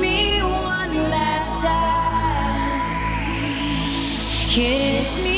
me one last time. Kiss me.